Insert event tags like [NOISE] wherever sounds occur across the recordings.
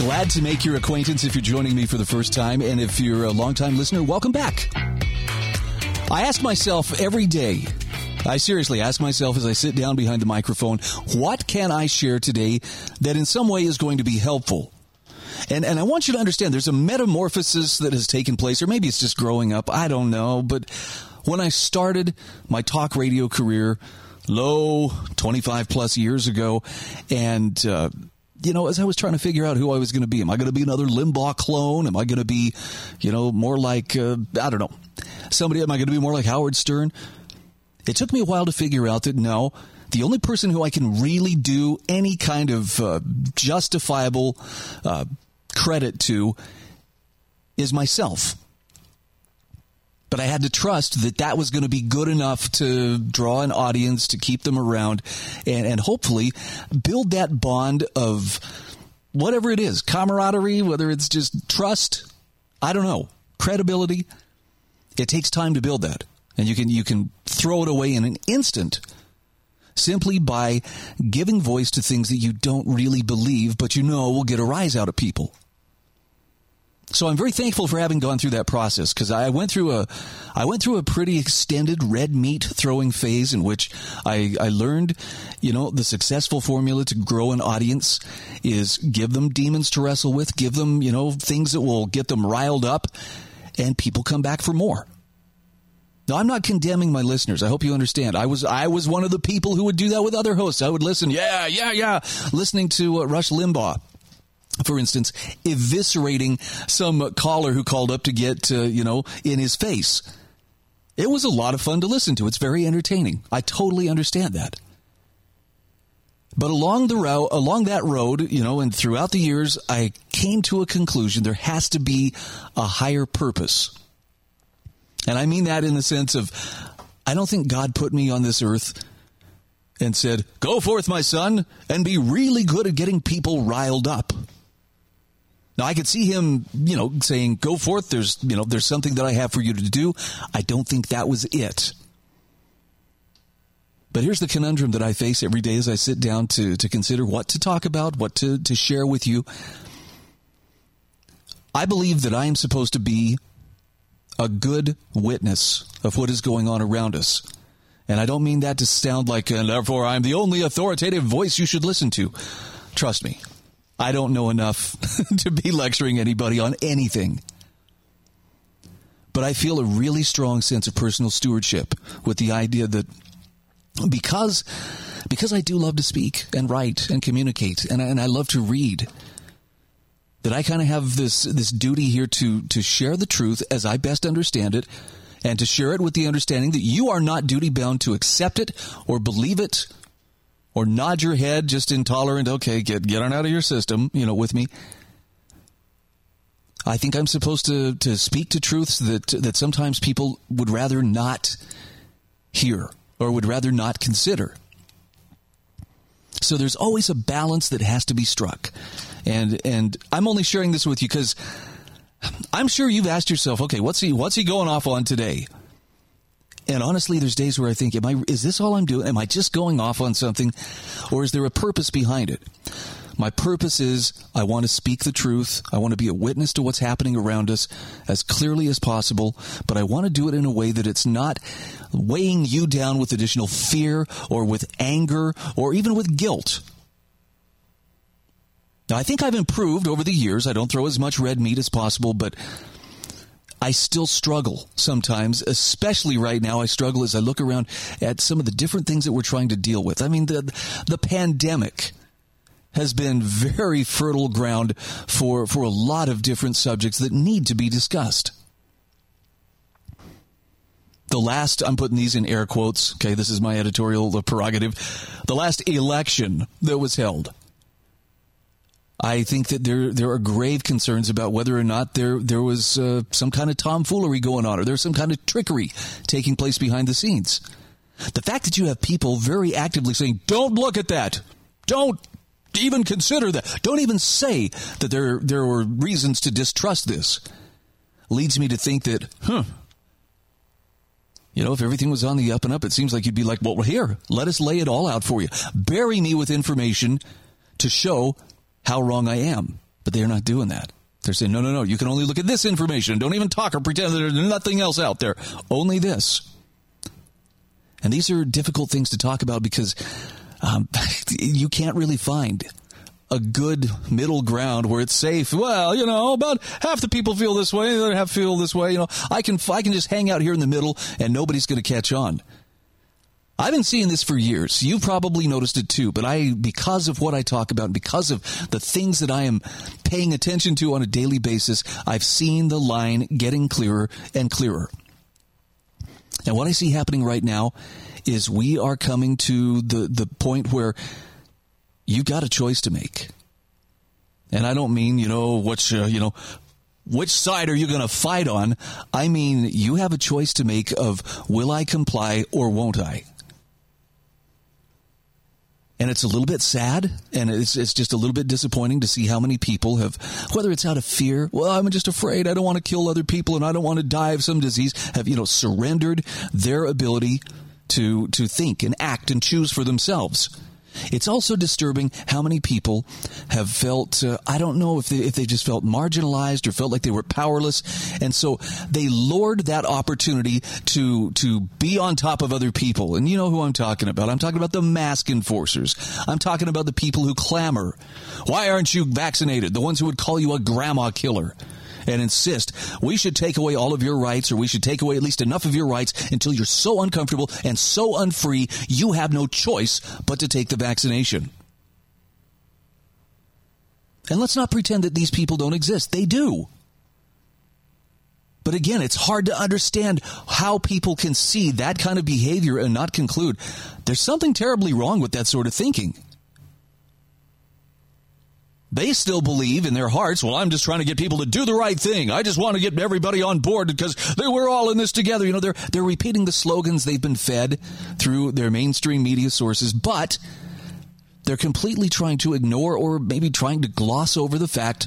Glad to make your acquaintance if you're joining me for the first time, and if you're a longtime listener, welcome back. I ask myself every day, I seriously ask myself as I sit down behind the microphone, what can I share today that in some way is going to be helpful? And, and I want you to understand there's a metamorphosis that has taken place, or maybe it's just growing up. I don't know. But when I started my talk radio career, low 25 plus years ago, and, uh, you know, as I was trying to figure out who I was going to be, am I going to be another Limbaugh clone? Am I going to be, you know, more like, uh, I don't know, somebody, am I going to be more like Howard Stern? It took me a while to figure out that no, the only person who I can really do any kind of uh, justifiable uh, credit to is myself. But I had to trust that that was going to be good enough to draw an audience, to keep them around, and, and hopefully build that bond of whatever it is camaraderie, whether it's just trust, I don't know, credibility. It takes time to build that. And you can, you can throw it away in an instant simply by giving voice to things that you don't really believe, but you know will get a rise out of people. So I'm very thankful for having gone through that process because I went through a, I went through a pretty extended red meat throwing phase in which I, I learned, you know, the successful formula to grow an audience is give them demons to wrestle with, give them, you know, things that will get them riled up, and people come back for more. Now, I'm not condemning my listeners. I hope you understand. I was I was one of the people who would do that with other hosts. I would listen, yeah, yeah, yeah, listening to uh, Rush Limbaugh for instance, eviscerating some caller who called up to get, uh, you know, in his face. It was a lot of fun to listen to. It's very entertaining. I totally understand that. But along the route, along that road, you know, and throughout the years, I came to a conclusion there has to be a higher purpose. And I mean that in the sense of, I don't think God put me on this earth and said, Go forth, my son, and be really good at getting people riled up. Now I could see him, you know, saying, "Go forth. There's, you know, there's something that I have for you to do." I don't think that was it. But here's the conundrum that I face every day as I sit down to to consider what to talk about, what to to share with you. I believe that I am supposed to be a good witness of what is going on around us. And I don't mean that to sound like, and therefore I'm the only authoritative voice you should listen to. Trust me, I don't know enough [LAUGHS] to be lecturing anybody on anything. But I feel a really strong sense of personal stewardship with the idea that because because I do love to speak and write and communicate and I, and I love to read that I kind of have this this duty here to to share the truth as I best understand it and to share it with the understanding that you are not duty bound to accept it or believe it or nod your head just intolerant okay get get on out of your system you know with me. I think I'm supposed to to speak to truths that that sometimes people would rather not hear or would rather not consider. So there's always a balance that has to be struck. And and I'm only sharing this with you cuz I'm sure you've asked yourself okay what's he what's he going off on today and honestly, there's days where I think, am I, is this all I'm doing? Am I just going off on something? Or is there a purpose behind it? My purpose is I want to speak the truth. I want to be a witness to what's happening around us as clearly as possible, but I want to do it in a way that it's not weighing you down with additional fear or with anger or even with guilt. Now, I think I've improved over the years. I don't throw as much red meat as possible, but I still struggle sometimes, especially right now. I struggle as I look around at some of the different things that we're trying to deal with. I mean, the, the pandemic has been very fertile ground for, for a lot of different subjects that need to be discussed. The last, I'm putting these in air quotes, okay, this is my editorial prerogative. The last election that was held I think that there there are grave concerns about whether or not there there was uh, some kind of tomfoolery going on, or there's some kind of trickery taking place behind the scenes. The fact that you have people very actively saying, "Don't look at that," don't even consider that, don't even say that there there were reasons to distrust this, leads me to think that, huh. You know, if everything was on the up and up, it seems like you'd be like, well, here, let us lay it all out for you. Bury me with information to show how wrong I am. But they're not doing that. They're saying, no, no, no, you can only look at this information. Don't even talk or pretend there's nothing else out there. Only this. And these are difficult things to talk about because um, [LAUGHS] you can't really find a good middle ground where it's safe. Well, you know, about half the people feel this way, the other half feel this way. You know, I can I can just hang out here in the middle, and nobody's going to catch on. I've been seeing this for years. You've probably noticed it too, but I, because of what I talk about, because of the things that I am paying attention to on a daily basis, I've seen the line getting clearer and clearer. And what I see happening right now is we are coming to the, the point where you've got a choice to make. And I don't mean, you know, which, uh, you know, which side are you going to fight on? I mean, you have a choice to make of will I comply or won't I? And it's a little bit sad and it's, it's just a little bit disappointing to see how many people have whether it's out of fear well i'm just afraid i don't want to kill other people and i don't want to die of some disease have you know surrendered their ability to to think and act and choose for themselves it's also disturbing how many people have felt, uh, I don't know if they, if they just felt marginalized or felt like they were powerless. And so they lured that opportunity to, to be on top of other people. And you know who I'm talking about. I'm talking about the mask enforcers. I'm talking about the people who clamor. Why aren't you vaccinated? The ones who would call you a grandma killer and insist we should take away all of your rights or we should take away at least enough of your rights until you're so uncomfortable and so unfree you have no choice but to take the vaccination. And let's not pretend that these people don't exist. They do. But again, it's hard to understand how people can see that kind of behavior and not conclude there's something terribly wrong with that sort of thinking. They still believe in their hearts, well, I'm just trying to get people to do the right thing. I just want to get everybody on board because they, we're all in this together. You know, they're, they're repeating the slogans they've been fed through their mainstream media sources, but they're completely trying to ignore or maybe trying to gloss over the fact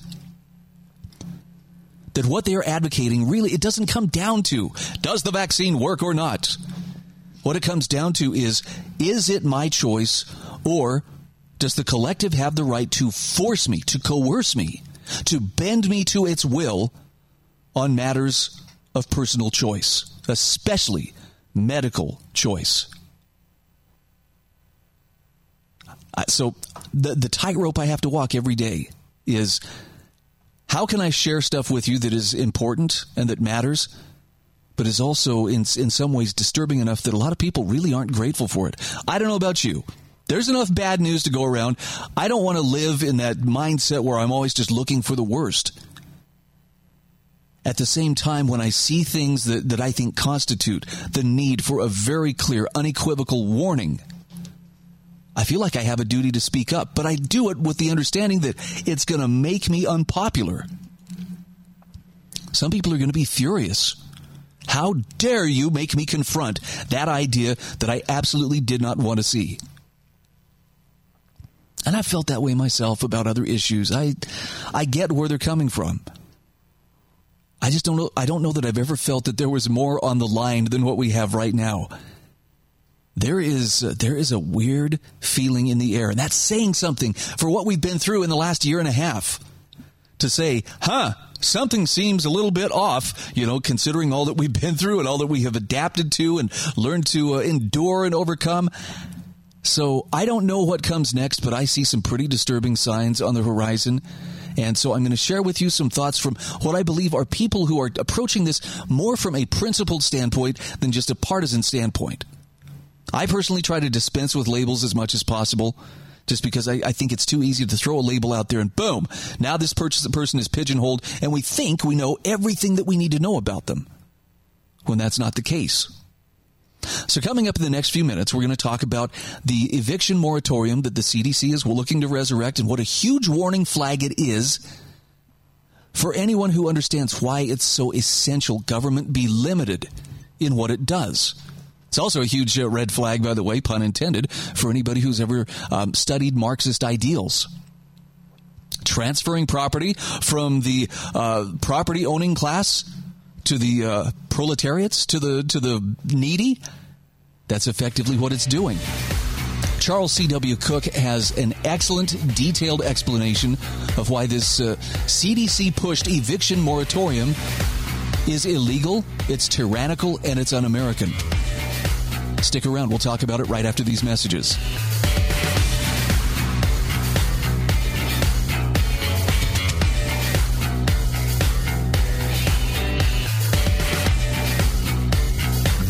that what they are advocating really, it doesn't come down to does the vaccine work or not? What it comes down to is, is it my choice or does the collective have the right to force me, to coerce me, to bend me to its will on matters of personal choice, especially medical choice? So the the tightrope I have to walk every day is how can I share stuff with you that is important and that matters, but is also in in some ways disturbing enough that a lot of people really aren't grateful for it. I don't know about you. There's enough bad news to go around. I don't want to live in that mindset where I'm always just looking for the worst. At the same time, when I see things that, that I think constitute the need for a very clear, unequivocal warning, I feel like I have a duty to speak up, but I do it with the understanding that it's going to make me unpopular. Some people are going to be furious. How dare you make me confront that idea that I absolutely did not want to see? And I've felt that way myself about other issues. I, I get where they're coming from. I just don't know. I don't know that I've ever felt that there was more on the line than what we have right now. There is uh, there is a weird feeling in the air, and that's saying something for what we've been through in the last year and a half. To say, huh, something seems a little bit off, you know, considering all that we've been through and all that we have adapted to and learned to uh, endure and overcome. So I don't know what comes next, but I see some pretty disturbing signs on the horizon. And so I'm going to share with you some thoughts from what I believe are people who are approaching this more from a principled standpoint than just a partisan standpoint. I personally try to dispense with labels as much as possible just because I, I, think it's too easy to throw a label out there and boom, now this person is pigeonholed and we think we know everything that we need to know about them when that's not the case. So, coming up in the next few minutes, we're going to talk about the eviction moratorium that the CDC is looking to resurrect and what a huge warning flag it is for anyone who understands why it's so essential government be limited in what it does. It's also a huge uh, red flag, by the way, pun intended, for anybody who's ever um, studied Marxist ideals transferring property from the uh, property owning class to the uh, proletariats, to the to the needy. That's effectively what it's doing. Charles C.W. Cooke has an excellent, detailed explanation of why this uh, CDC pushed eviction moratorium is illegal, it's tyrannical, and it's un American. Stick around, we'll talk about it right after these messages.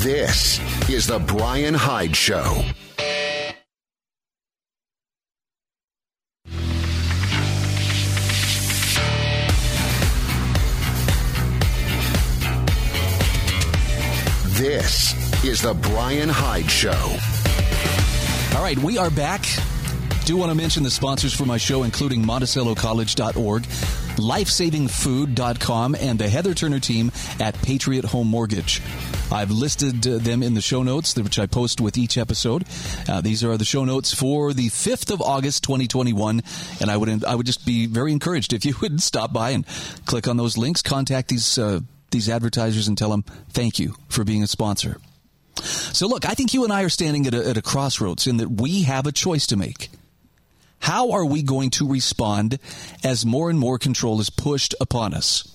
This is The Bryan Hyde Show. This is The Bryan Hyde Show. All right, we are back. Do want to mention the sponsors for my show, including MonticelloCollege.org, LifesavingFood.com, and the Heather Turner team at Patriot Home Mortgage. I've listed uh, them in the show notes, which I post with each episode. Uh, these are the show notes for the 5th of August, 2021. And I would, I would just be very encouraged if you [LAUGHS] would stop by and click on those links, contact these, uh, these advertisers and tell them thank you for being a sponsor. So look, I think you and I are standing at a, at a crossroads in that we have a choice to make. How are we going to respond as more and more control is pushed upon us?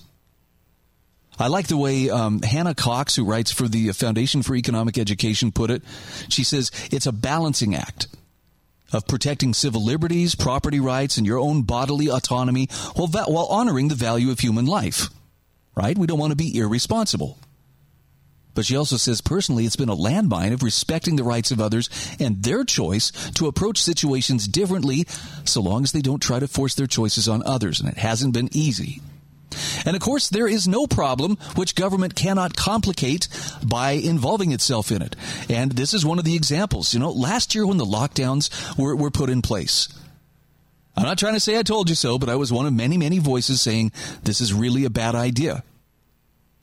I like the way um, Hannah Cox, who writes for the Foundation for Economic Education, put it. She says it's a balancing act of protecting civil liberties, property rights, and your own bodily autonomy while, va- while honoring the value of human life. Right? We don't want to be irresponsible. But she also says personally, it's been a landmine of respecting the rights of others and their choice to approach situations differently so long as they don't try to force their choices on others. And it hasn't been easy. And of course, there is no problem which government cannot complicate by involving itself in it. And this is one of the examples. You know, last year when the lockdowns were, were put in place, I'm not trying to say I told you so, but I was one of many, many voices saying this is really a bad idea.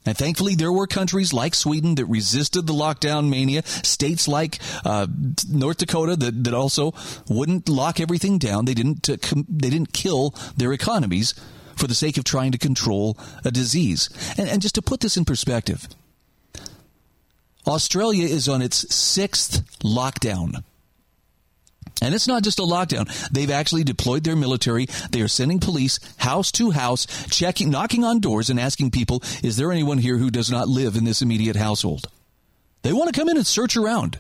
And thankfully, there were countries like Sweden that resisted the lockdown mania, states like uh, North Dakota that, that also wouldn't lock everything down. They didn't, uh, com- they didn't kill their economies for the sake of trying to control a disease. And, and just to put this in perspective, Australia is on its sixth lockdown. And it's not just a lockdown. They've actually deployed their military. They are sending police house to house, checking, knocking on doors and asking people, is there anyone here who does not live in this immediate household? They want to come in and search around.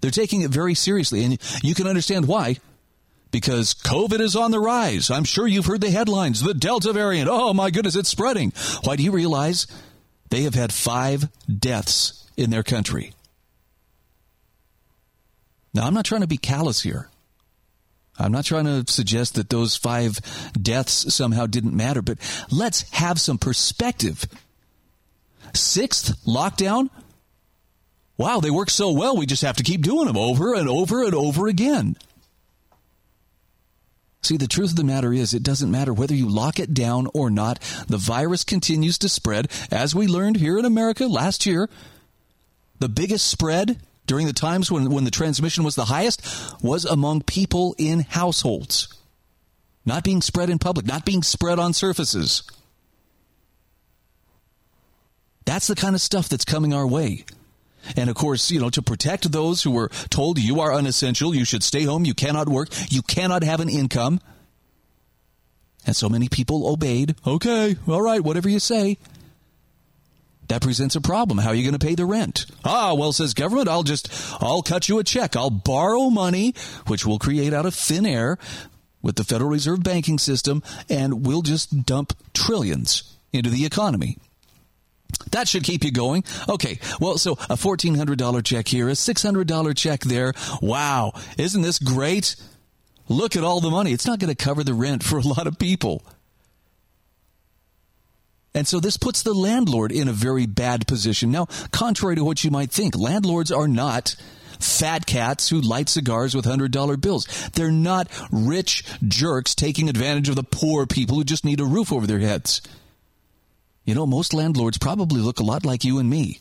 They're taking it very seriously. And you can understand why because COVID is on the rise. I'm sure you've heard the headlines. The Delta variant. Oh my goodness, it's spreading. Why do you realize they have had five deaths in their country? Now, I'm not trying to be callous here. I'm not trying to suggest that those five deaths somehow didn't matter, but let's have some perspective. Sixth lockdown? Wow, they work so well, we just have to keep doing them over and over and over again. See, the truth of the matter is, it doesn't matter whether you lock it down or not. The virus continues to spread. As we learned here in America last year, the biggest spread during the times when, when the transmission was the highest was among people in households. Not being spread in public, not being spread on surfaces. That's the kind of stuff that's coming our way. And of course, you know, to protect those who were told you are unessential, you should stay home, you cannot work, you cannot have an income. And so many people obeyed. Okay, all right, whatever you say. That presents a problem. How are you going to pay the rent? Ah, well, says government, I'll just, I'll cut you a check. I'll borrow money, which we'll create out of thin air with the Federal Reserve banking system, and we'll just dump trillions into the economy. That should keep you going. Okay, well, so a $1,400 check here, a $600 check there. Wow, isn't this great? Look at all the money. It's not going to cover the rent for a lot of people. And so this puts the landlord in a very bad position. Now, contrary to what you might think, landlords are not fat cats who light cigars with $100 bills. They're not rich jerks taking advantage of the poor people who just need a roof over their heads. You know, most landlords probably look a lot like you and me.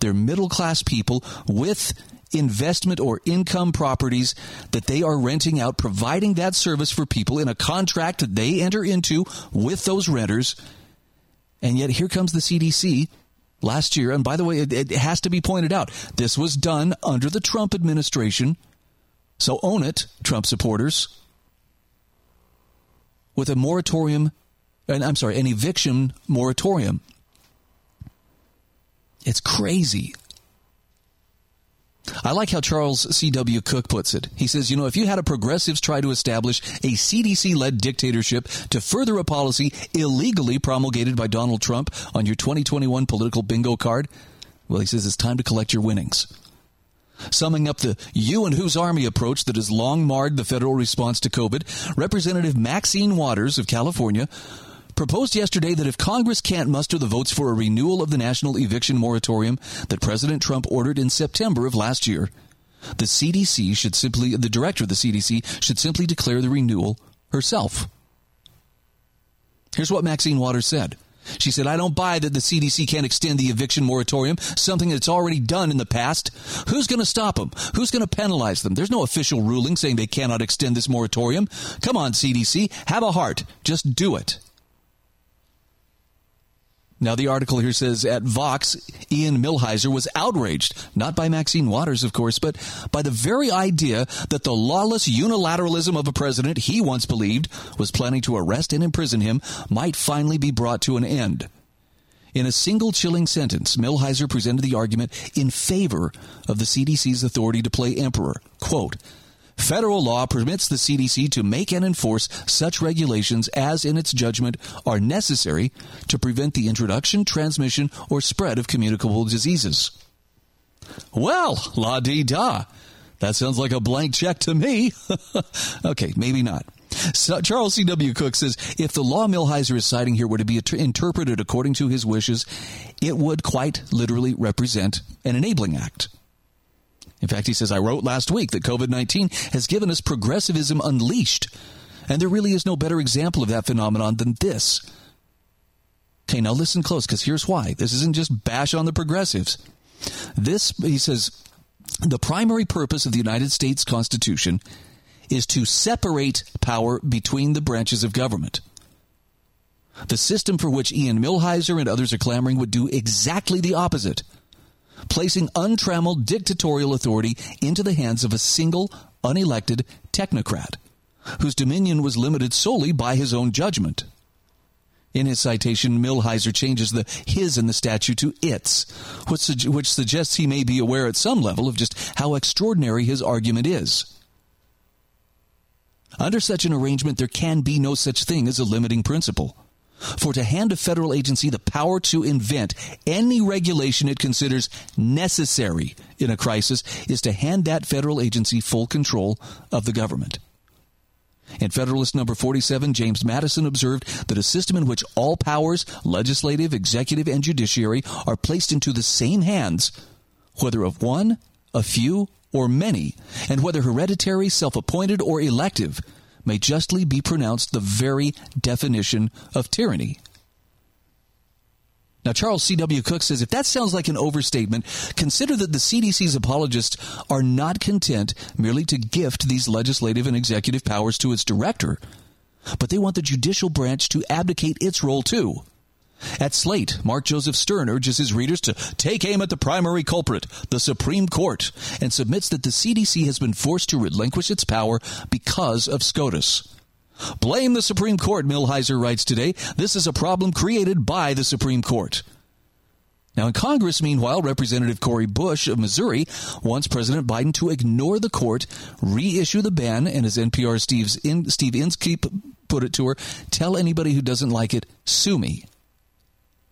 They're middle class people with investment or income properties that they are renting out, providing that service for people in a contract that they enter into with those renters. And yet here comes the CDC last year. And by the way, it, it, has to be pointed out this was done under the Trump administration. So own it, Trump supporters, with a moratorium, and I'm sorry, an eviction moratorium. It's crazy. I like how Charles C.W. Cooke puts it. He says, you know, if you had a progressives try to establish a CDC led dictatorship to further a policy illegally promulgated by Donald Trump on your 2021 political bingo card, well, he says it's time to collect your winnings. Summing up the you and whose army approach that has long marred the federal response to COVID, Representative Maxine Waters of California proposed yesterday that if Congress can't muster the votes for a renewal of the national eviction moratorium that President Trump ordered in September of last year, the CDC should simply, the director of the CDC should simply declare the renewal herself. Here's what Maxine Waters said. She said, I don't buy that the CDC can't extend the eviction moratorium, something that's already done in the past. Who's going to stop them? Who's going to penalize them? There's no official ruling saying they cannot extend this moratorium. Come on, CDC, have a heart. Just do it. Now, the article here says at Vox, Ian Millhiser was outraged, not by Maxine Waters, of course, but by the very idea that the lawless unilateralism of a president he once believed was planning to arrest and imprison him might finally be brought to an end. In a single chilling sentence, Millhiser presented the argument in favor of the CDC's authority to play emperor. Quote, Federal law permits the CDC to make and enforce such regulations as, in its judgment, are necessary to prevent the introduction, transmission, or spread of communicable diseases. Well, la di da. That sounds like a blank check to me. [LAUGHS] okay, maybe not. So Charles C.W. Cooke says if the law Millhiser is citing here were to be interpreted according to his wishes, it would quite literally represent an enabling act. In fact, he says, I wrote last week that COVID 19 has given us progressivism unleashed. And there really is no better example of that phenomenon than this. Okay, now listen close, because here's why. This isn't just bash on the progressives. This, he says, the primary purpose of the United States Constitution is to separate power between the branches of government. The system for which Ian Millhiser and others are clamoring would do exactly the opposite placing untrammeled dictatorial authority into the hands of a single, unelected technocrat whose dominion was limited solely by his own judgment. In his citation, Millhiser changes the his in the statute to its, which, which suggests he may be aware at some level of just how extraordinary his argument is. Under such an arrangement, there can be no such thing as a limiting principle. For to hand a federal agency the power to invent any regulation it considers necessary in a crisis is to hand that federal agency full control of the government. In Federalist number 47, James Madison observed that a system in which all powers, legislative, executive, and judiciary, are placed into the same hands, whether of one, a few, or many, and whether hereditary, self appointed, or elective, may justly be pronounced the very definition of tyranny. Now, Charles C.W. Cooke says if that sounds like an overstatement, consider that the CDC's apologists are not content merely to gift these legislative and executive powers to its director, but they want the judicial branch to abdicate its role too. At Slate, Mark Joseph Stern urges his readers to take aim at the primary culprit, the Supreme Court, and submits that the CDC has been forced to relinquish its power because of SCOTUS. Blame the Supreme Court, Millhiser writes today. This is a problem created by the Supreme Court. Now, in Congress, meanwhile, Representative Cori Bush of Missouri wants President Biden to ignore the court, reissue the ban, and as NPR Steve's in, Steve Inskeep put it to her, tell anybody who doesn't like it, sue me.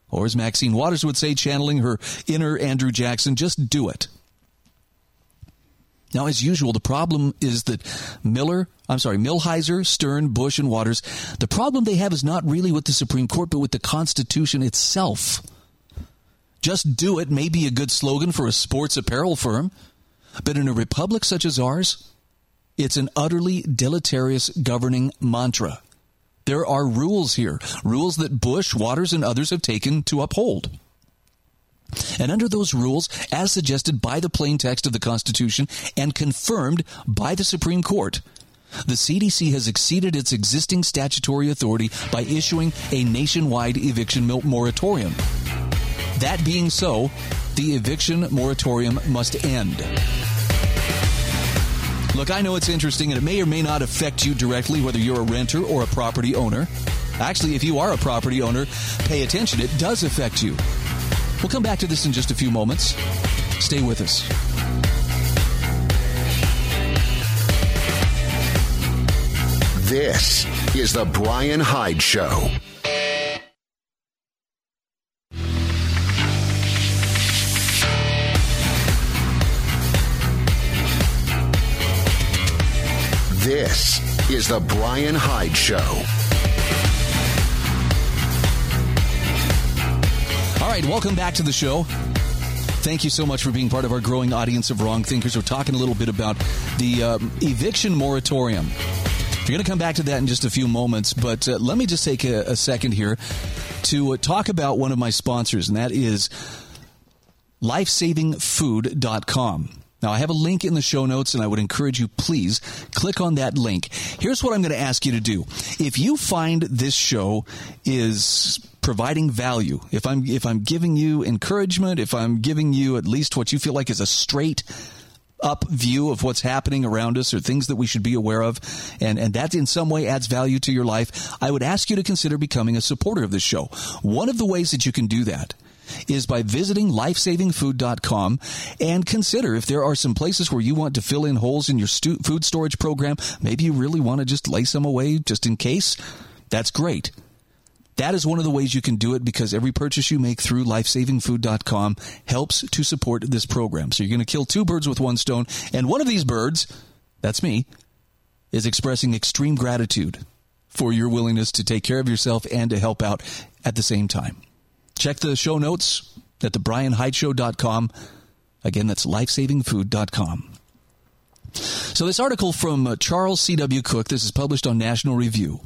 Or as Maxine Waters would say, channeling her inner Andrew Jackson, just do it. Now, as usual, the problem is that Miller, I'm sorry, Millhiser, Stern, Bush, and Waters, the problem they have is not really with the Supreme Court, but with the Constitution itself. Just do it may be a good slogan for a sports apparel firm, but in a republic such as ours, it's an utterly deleterious governing mantra. There are rules here, rules that Bush, Waters, and others have taken to uphold. And under those rules, as suggested by the plain text of the Constitution and confirmed by the Supreme Court, the CDC has exceeded its existing statutory authority by issuing a nationwide eviction moratorium. That being so, the eviction moratorium must end. Look, I know it's interesting and it may or may not affect you directly, whether you're a renter or a property owner. Actually, if you are a property owner, pay attention. It does affect you. We'll come back to this in just a few moments. Stay with us. This is The Bryan Hyde Show. This is The Bryan Hyde Show. All right, welcome back to the show. Thank you so much for being part of our growing audience of wrong thinkers. We're talking a little bit about the um, eviction moratorium. We're going to come back to that in just a few moments, but uh, let me just take a, a second here to uh, talk about one of my sponsors, and that is lifesavingfood.com. Now, I have a link in the show notes, and I would encourage you, please click on that link. Here's what I'm going to ask you to do. If you find this show is providing value, if I'm, if I'm giving you encouragement, if I'm giving you at least what you feel like is a straight up view of what's happening around us or things that we should be aware of, and, and that in some way adds value to your life, I would ask you to consider becoming a supporter of this show. One of the ways that you can do that is by visiting lifesavingfood.com and consider if there are some places where you want to fill in holes in your stu- food storage program. Maybe you really want to just lay some away just in case. That's great. That is one of the ways you can do it because every purchase you make through lifesavingfood.com helps to support this program. So you're going to kill two birds with one stone. And one of these birds, that's me, is expressing extreme gratitude for your willingness to take care of yourself and to help out at the same time. Check the show notes at thebrianhydeshow.com. Again, that's lifesavingfood.com. So, this article from uh, Charles C.W. Cooke, this is published on National Review.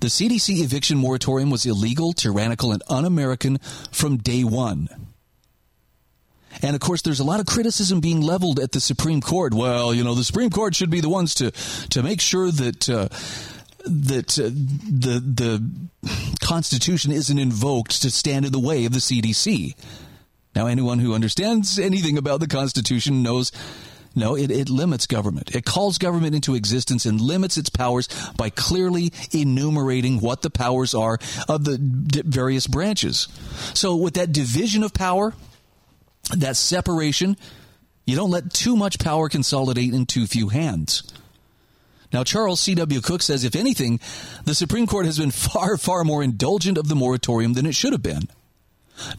The CDC eviction moratorium was illegal, tyrannical, and un American from day one. And of course, there's a lot of criticism being leveled at the Supreme Court. Well, you know, the Supreme Court should be the ones to, to make sure that. Uh, that uh, the the Constitution isn't invoked to stand in the way of the CDC. Now, anyone who understands anything about the Constitution knows. No, it, it limits government. It calls government into existence and limits its powers by clearly enumerating what the powers are of the various branches. So, with that division of power, that separation, you don't let too much power consolidate in too few hands. Now, Charles C.W. Cooke says, if anything, the Supreme Court has been far, far more indulgent of the moratorium than it should have been.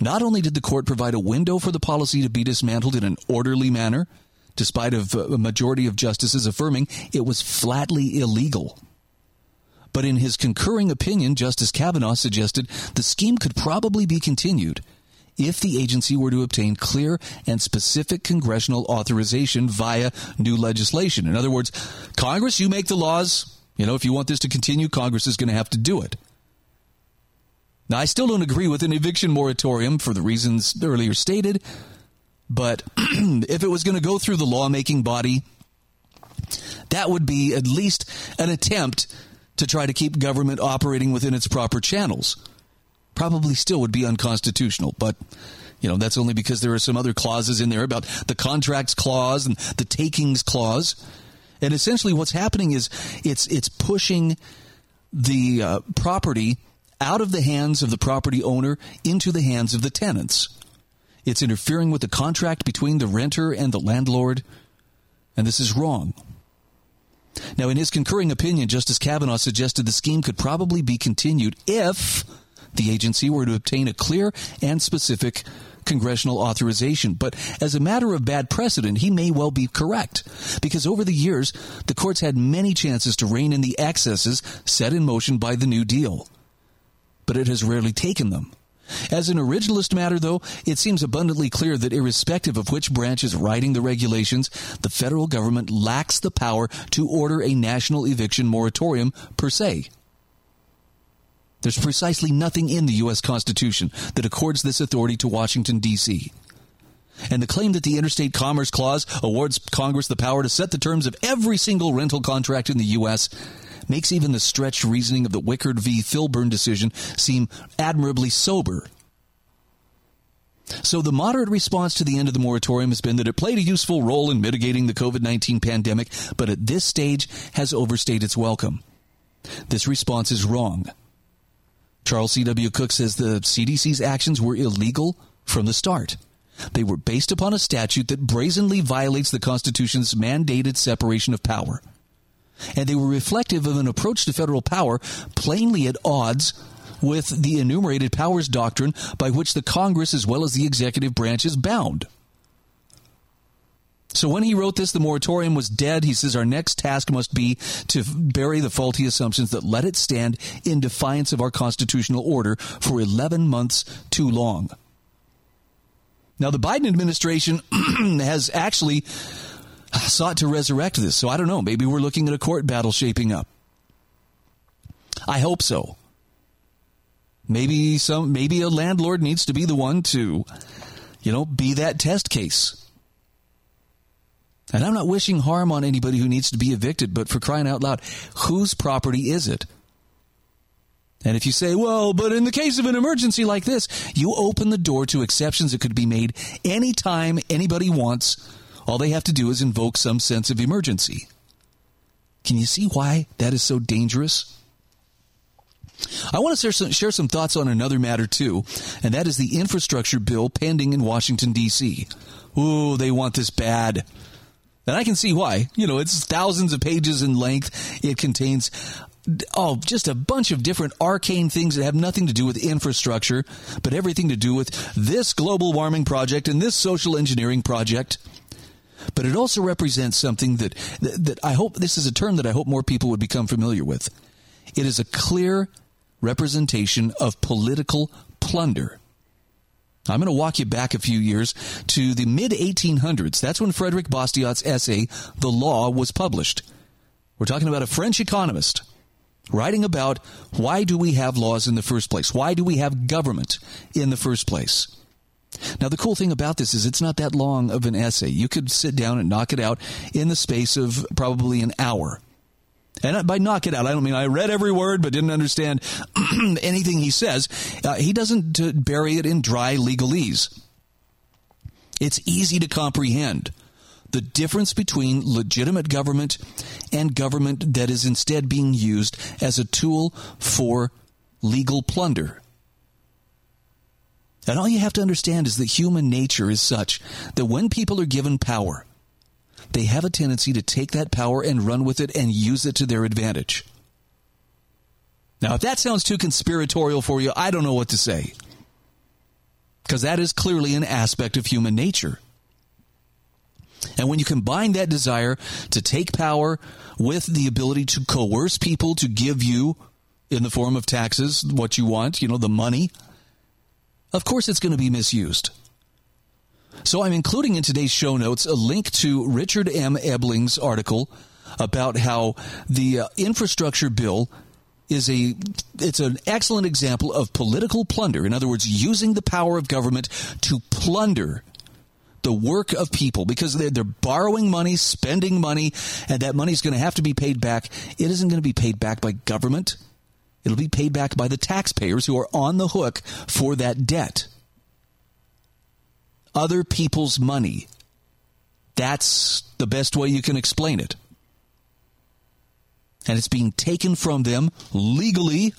Not only did the court provide a window for the policy to be dismantled in an orderly manner, despite of uh, a majority of justices affirming it was flatly illegal. But in his concurring opinion, Justice Kavanaugh suggested the scheme could probably be continued if the agency were to obtain clear and specific congressional authorization via new legislation. In other words, Congress, you make the laws. You know, if you want this to continue, Congress is going to have to do it. Now, I still don't agree with an eviction moratorium for the reasons earlier stated, but [CLEARS THROAT] if it was going to go through the lawmaking body, that would be at least an attempt to try to keep government operating within its proper channels probably still would be unconstitutional. But you know, that's only because there are some other clauses in there about the contracts clause and the takings clause. And essentially, what's happening is it's it's pushing the uh, property out of the hands of the property owner into the hands of the tenants. It's interfering with the contract between the renter and the landlord, and this is wrong. Now, in his concurring opinion, Justice Kavanaugh suggested the scheme could probably be continued if the agency were to obtain a clear and specific congressional authorization. But as a matter of bad precedent, he may well be correct. Because over the years, the courts had many chances to rein in the excesses set in motion by the New Deal. But it has rarely taken them. As an originalist matter, though, it seems abundantly clear that irrespective of which branch is writing the regulations, the federal government lacks the power to order a national eviction moratorium per se. There's precisely nothing in the U.S. Constitution that accords this authority to Washington, D.C. And the claim that the Interstate Commerce Clause awards Congress the power to set the terms of every single rental contract in the U.S. makes even the stretched reasoning of the Wickard v. Filburn decision seem admirably sober. So the moderate response to the end of the moratorium has been that it played a useful role in mitigating the COVID 19 pandemic, but at this stage has overstayed its welcome. This response is wrong. Charles C.W. Cooke says the CDC's actions were illegal from the start. They were based upon a statute that brazenly violates the Constitution's mandated separation of power. And they were reflective of an approach to federal power plainly at odds with the enumerated powers doctrine by which the Congress as well as the executive branch is bound. So when he wrote this, the moratorium was dead. He says our next task must be to bury the faulty assumptions that let it stand in defiance of our constitutional order for 11 months too long. Now, the Biden administration [CLEARS THROAT] has actually sought to resurrect this. So I don't know. Maybe we're looking at a court battle shaping up. I hope so. Maybe some maybe a landlord needs to be the one to you know, be that test case. And I'm not wishing harm on anybody who needs to be evicted, but for crying out loud, whose property is it? And if you say, well, but in the case of an emergency like this, you open the door to exceptions that could be made anytime anybody wants. All they have to do is invoke some sense of emergency. Can you see why that is so dangerous? I want to share some, share some thoughts on another matter too, and that is the infrastructure bill pending in Washington, D.C. Ooh, they want this bad. And I can see why. You know, it's thousands of pages in length. It contains oh, just a bunch of different arcane things that have nothing to do with infrastructure, but everything to do with this global warming project and this social engineering project. But it also represents something that, that, that I hope this is a term that I hope more people would become familiar with. It is a clear representation of political plunder. I'm going to walk you back a few years to the mid 1800s. That's when Frederic Bastiat's essay, The Law, was published. We're talking about a French economist writing about why do we have laws in the first place? Why do we have government in the first place? Now, the cool thing about this is it's not that long of an essay. You could sit down and knock it out in the space of probably an hour. And by knock it out, I don't mean I read every word but didn't understand [CLEARS THROAT] anything he says. Uh, he doesn't uh, bury it in dry legalese. It's easy to comprehend the difference between legitimate government and government that is instead being used as a tool for legal plunder. And all you have to understand is that human nature is such that when people are given power, they have a tendency to take that power and run with it and use it to their advantage. Now, if that sounds too conspiratorial for you, I don't know what to say. Because that is clearly an aspect of human nature. And when you combine that desire to take power with the ability to coerce people to give you, in the form of taxes, what you want, you know, the money, of course it's going to be misused. So I'm including in today's show notes a link to Richard M. Ebeling's article about how the uh, infrastructure bill is a it's an excellent example of political plunder. In other words, using the power of government to plunder the work of people because they're, they're borrowing money, spending money, and that money is going to have to be paid back. It isn't going to be paid back by government. It'll be paid back by the taxpayers who are on the hook for that debt other people's money. That's the best way you can explain it. And it's being taken from them legally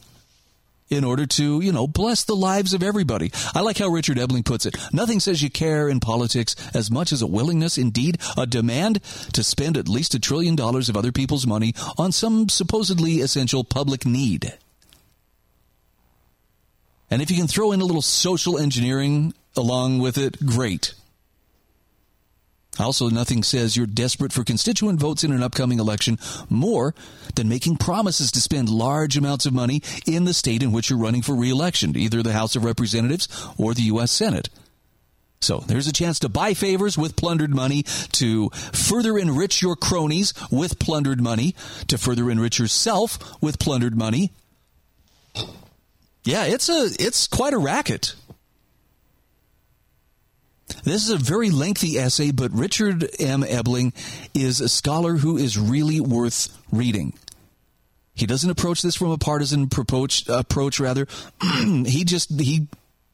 in order to, you know, bless the lives of everybody. I like how Richard Ebeling puts it. Nothing says you care in politics as much as a willingness, indeed, a demand to spend at least a trillion dollars of other people's money on some supposedly essential public need. And if you can throw in a little social engineering along with it, great. Also, nothing says you're desperate for constituent votes in an upcoming election more than making promises to spend large amounts of money in the state in which you're running for reelection, either the House of Representatives or the U.S. Senate. So there's a chance to buy favors with plundered money, to further enrich your cronies with plundered money, to further enrich yourself with plundered money. Yeah, it's a it's quite a racket. This is a very lengthy essay, but Richard M. Ebeling is a scholar who is really worth reading. He doesn't approach this from a partisan approach, approach rather. [CLEARS THROAT] he just he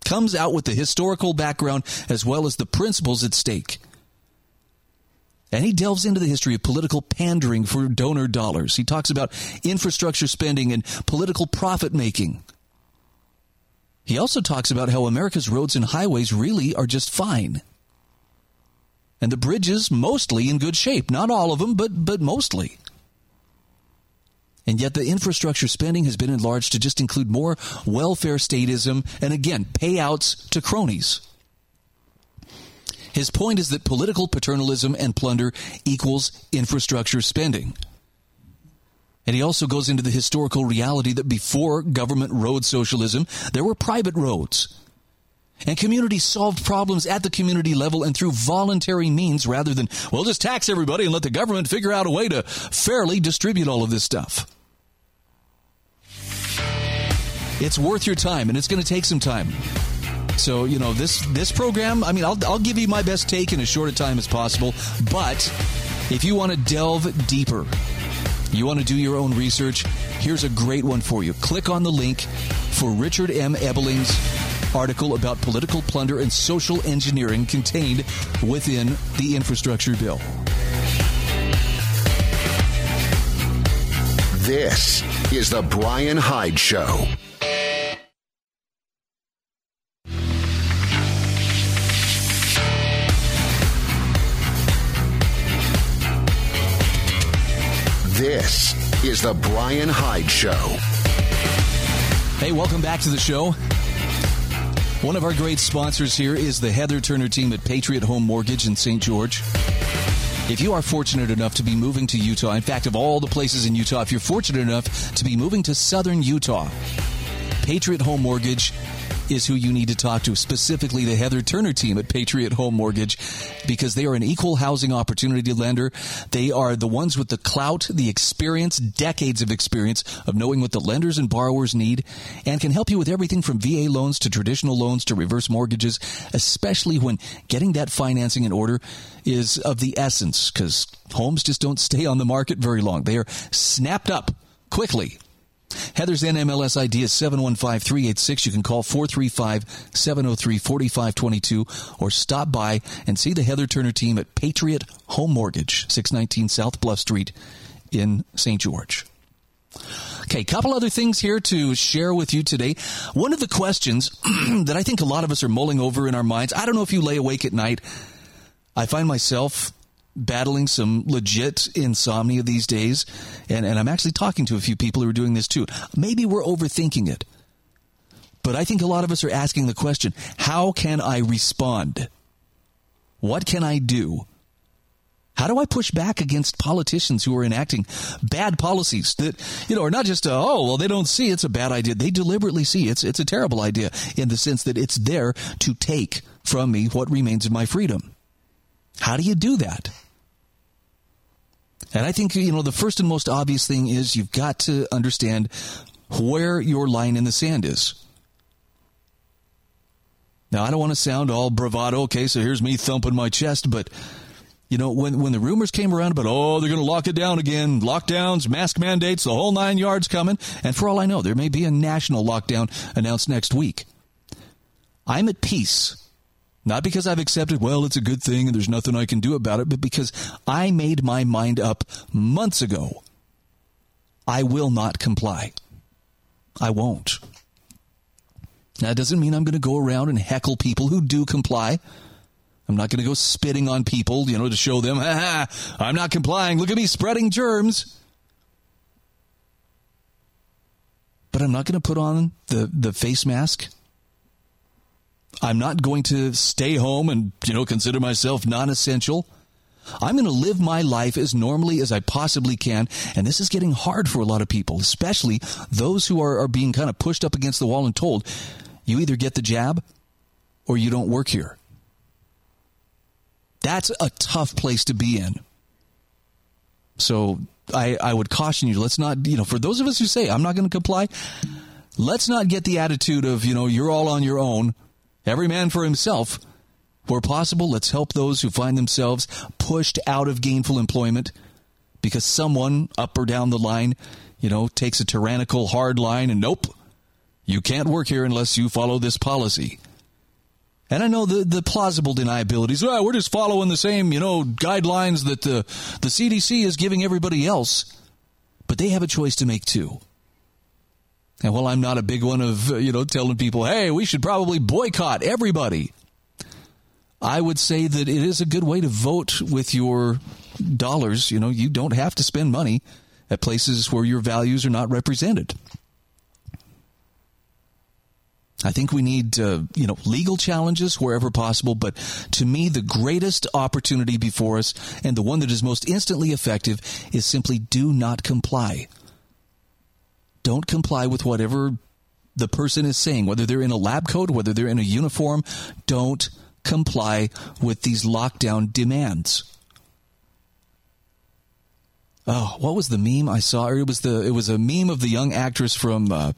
comes out with the historical background as well as the principles at stake. And he delves into the history of political pandering for donor dollars. He talks about infrastructure spending and political profit making. He also talks about how America's roads and highways really are just fine. And the bridges mostly in good shape. Not all of them, but, but mostly. And yet the infrastructure spending has been enlarged to just include more welfare statism and again, payouts to cronies. His point is that political paternalism and plunder equals infrastructure spending. And he also goes into the historical reality that before government road socialism, there were private roads. And communities solved problems at the community level and through voluntary means rather than, well, just tax everybody and let the government figure out a way to fairly distribute all of this stuff. It's worth your time and it's going to take some time. So, you know, this this program, I mean, I'll, I'll give you my best take in as short a time as possible, but if you want to delve deeper, you want to do your own research, here's a great one for you. Click on the link for Richard M. Ebeling's article about political plunder and social engineering contained within the infrastructure bill. This is the Bryan Hyde Show. This is the Bryan Hyde Show. Hey, welcome back to the show. One of our great sponsors here is the Heather Turner team at Patriot Home Mortgage in St. George. If you are fortunate enough to be moving to Utah, in fact, of all the places in Utah, if you're fortunate enough to be moving to southern Utah, Patriot Home Mortgage is who you need to talk to, specifically the Heather Turner team at Patriot Home Mortgage, because they are an equal housing opportunity lender. They are the ones with the clout, the experience, decades of experience of knowing what the lenders and borrowers need, and can help you with everything from VA loans to traditional loans to reverse mortgages, especially when getting that financing in order is of the essence, because homes just don't stay on the market very long. They are snapped up quickly Heather's NMLS ID is 715386. You can call 435 703 4522 or stop by and see the Heather Turner team at Patriot Home Mortgage, 619 South Bluff Street in St. George. Okay, a couple other things here to share with you today. One of the questions [CLEARS THROAT] that I think a lot of us are mulling over in our minds, I don't know if you lay awake at night. I find myself battling some legit insomnia these days, and, and I'm actually talking to a few people who are doing this too. Maybe we're overthinking it. But I think a lot of us are asking the question how can I respond? What can I do? How do I push back against politicians who are enacting bad policies that, you know, are not just, a, oh, well, they don't see it's a bad idea. They deliberately see it's, it's a terrible idea in the sense that it's there to take from me what remains of my freedom. How do you do that? And I think, you know, the first and most obvious thing is you've got to understand where your line in the sand is. Now, I don't want to sound all bravado. Okay, so here's me thumping my chest, but you know, when when the rumors came around about oh they're going to lock it down again, lockdowns, mask mandates, the whole nine yards coming, and for all I know, there may be a national lockdown announced next week. I'm at peace not because I've accepted, well, it's a good thing and there's nothing I can do about it, but because I made my mind up months ago. I will not comply. I won't. That doesn't mean I'm going to go around and heckle people who do comply. I'm not going to go spitting on people, you know, to show them, [LAUGHS] ha, I'm not complying. Look at me spreading germs. But I'm not going to put on the, the face mask I'm not going to stay home and, you know, consider myself non essential. I'm going to live my life as normally as I possibly can. And this is getting hard for a lot of people, especially those who are, are being kind of pushed up against the wall and told, you either get the jab or you don't work here. That's a tough place to be in. So I, I would caution you, let's not, you know, for those of us who say, I'm not going to comply, let's not get the attitude of, you know, you're all on your own, every man for himself. Where possible, let's help those who find themselves pushed out of gainful employment because someone up or down the line, you know, takes a tyrannical hard line and nope, you can't work here unless you follow this policy. And I know the, the plausible deniabilities. Well, we're just following the same, you know, guidelines that the, the CDC is giving everybody else. But they have a choice to make too. And while I'm not a big one of, you know, telling people, hey, we should probably boycott everybody, I would say that it is a good way to vote with your dollars. You know, you don't have to spend money at places where your values are not represented. I think we need, uh, you know, legal challenges wherever possible. But to me, the greatest opportunity before us and the one that is most instantly effective is simply do not comply. Don't comply with whatever the person is saying, whether they're in a lab coat, whether they're in a uniform. Don't comply with these lockdown demands. Oh, what was the meme I saw? It was the it was a meme of the young actress from uh,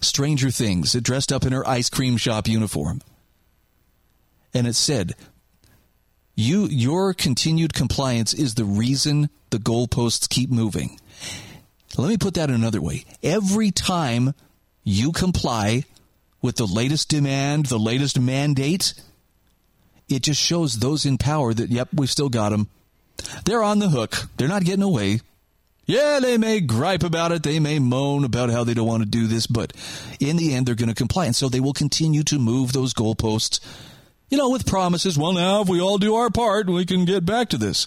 Stranger Things, dressed up in her ice cream shop uniform, and it said, "You your continued compliance is the reason the goalposts keep moving." Let me put that another way. Every time you comply with the latest demand, the latest mandate, it just shows those in power that, yep, we've still got them. They're on the hook. They're not getting away. Yeah, they may gripe about it. They may moan about how they don't want to do this, but in the end, they're going to comply. And so they will continue to move those goalposts, you know, with promises. Well, now, if we all do our part, we can get back to this.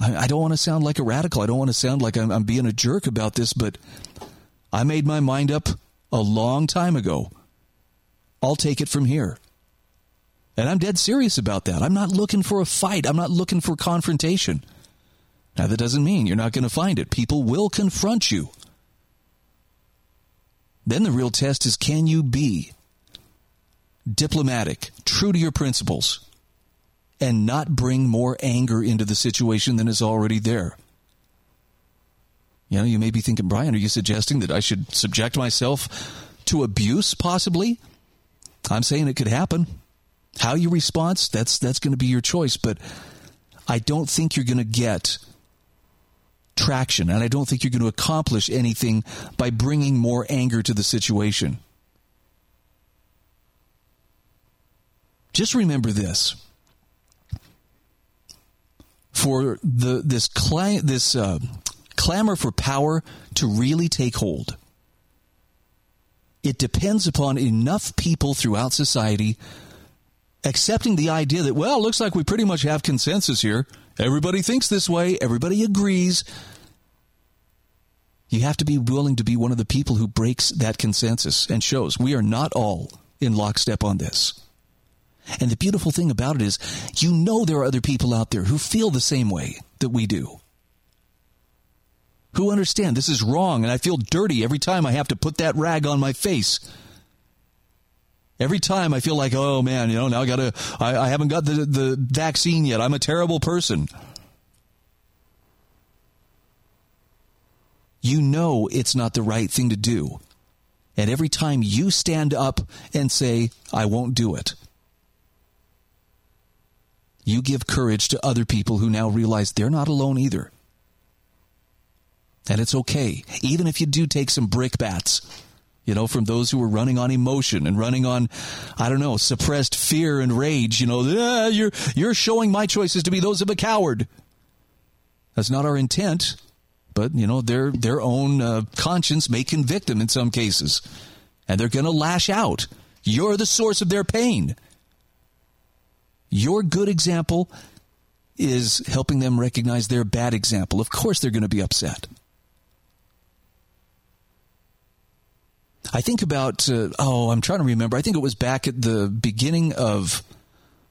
I, I don't want to sound like a radical. I don't want to sound like I'm, I'm being a jerk about this, but I made my mind up a long time ago. I'll take it from here. And I'm dead serious about that. I'm not looking for a fight. I'm not looking for confrontation. Now, that doesn't mean you're not going to find it. People will confront you. Then the real test is can you be diplomatic, true to your principles, and not bring more anger into the situation than is already there? You know, you may be thinking, Bryan, are you suggesting that I should subject myself to abuse, possibly? I'm saying it could happen. How you respond, that's that's going to be your choice. But I don't think you're going to get traction, and I don't think you're going to accomplish anything by bringing more anger to the situation. Just remember this: for the this this uh, clamor for power to really take hold, it depends upon enough people throughout society accepting the idea that, well, it looks like we pretty much have consensus here. Everybody thinks this way, everybody agrees. You have to be willing to be one of the people who breaks that consensus and shows we are not all in lockstep on this. And the beautiful thing about it is, you know there are other people out there who feel the same way that we do. Who understand this is wrong and I feel dirty every time I have to put that rag on my face Every time I feel like, oh man, you know, now I gotta, I, I haven't got the, the vaccine yet. I'm a terrible person. You know it's not the right thing to do. And every time you stand up and say, I won't do it, you give courage to other people who now realize they're not alone either. And it's okay, even if you do take some brickbats you know, from those who were running on emotion and running on, I don't know, suppressed fear and rage. You know, ah, you're you're showing my choices to be those of a coward. That's not our intent, but you know, their their own uh, conscience may convict them in some cases, and they're going to lash out. You're the source of their pain. Your good example is helping them recognize their bad example. Of course, they're going to be upset. I think about, uh, oh, I'm trying to remember. I think it was back at the beginning of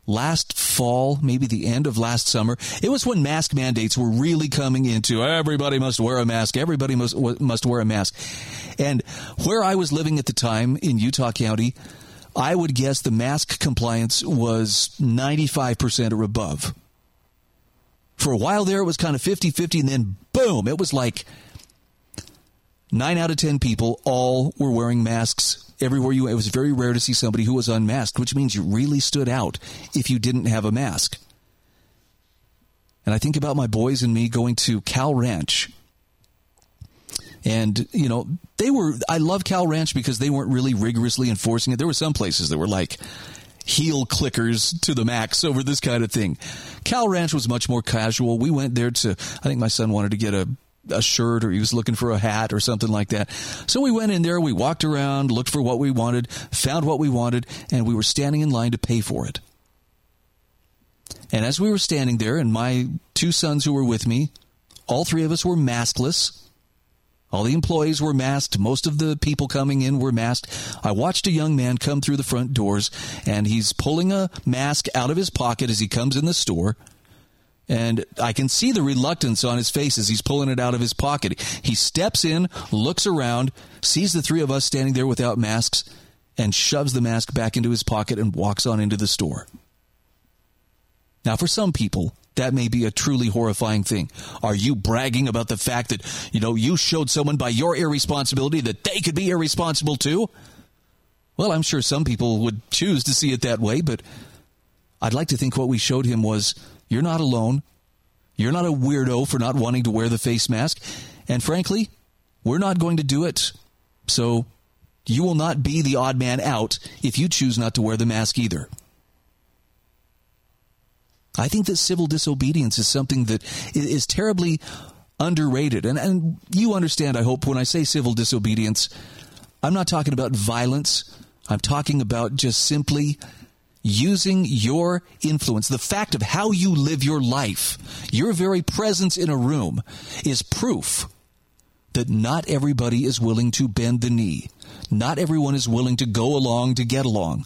last fall, maybe the end of last summer. It was when mask mandates were really coming into everybody must wear a mask, everybody must, must wear a mask. And where I was living at the time in Utah County, I would guess the mask compliance was 95% or above. For a while there, it was kind of 50 50, and then boom, it was like nine out of 10 people all were wearing masks everywhere you. It was very rare to see somebody who was unmasked, which means you really stood out if you didn't have a mask. And I think about my boys and me going to Cal Ranch. And, you know, they were, I love Cal Ranch because they weren't really rigorously enforcing it. There were some places that were like, heel clickers to the max over this kind of thing. Cal Ranch was much more casual. We went there to, I think my son wanted to get a, a shirt or he was looking for a hat or something like that. So we went in there, we walked around, looked for what we wanted, found what we wanted, and we were standing in line to pay for it. And as we were standing there, and my two sons who were with me, all three of us were maskless. All the employees were masked. Most of the people coming in were masked. I watched a young man come through the front doors, and he's pulling a mask out of his pocket as he comes in the store. And I can see the reluctance on his face as he's pulling it out of his pocket. He steps in, looks around, sees the three of us standing there without masks, and shoves the mask back into his pocket and walks on into the store. Now, for some people, that may be a truly horrifying thing. Are you bragging about the fact that, you know, you showed someone by your irresponsibility that they could be irresponsible too? Well, I'm sure some people would choose to see it that way, but I'd like to think what we showed him was you're not alone. You're not a weirdo for not wanting to wear the face mask. And frankly, we're not going to do it. So you will not be the odd man out if you choose not to wear the mask either. I think that civil disobedience is something that is terribly underrated. And, and you understand, I hope, when I say civil disobedience, I'm not talking about violence. I'm talking about just simply using your influence, the fact of how you live your life, your very presence in a room is proof that not everybody is willing to bend the knee. Not everyone is willing to go along to get along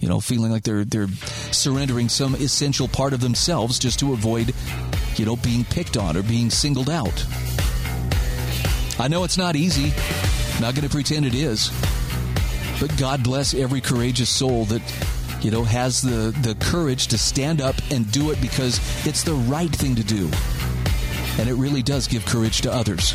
you know, feeling like they're they're surrendering some essential part of themselves just to avoid, you know, being picked on or being singled out. I know it's not easy. Not going to pretend it is. But God bless every courageous soul that you know has the the courage to stand up and do it because it's the right thing to do. And it really does give courage to others.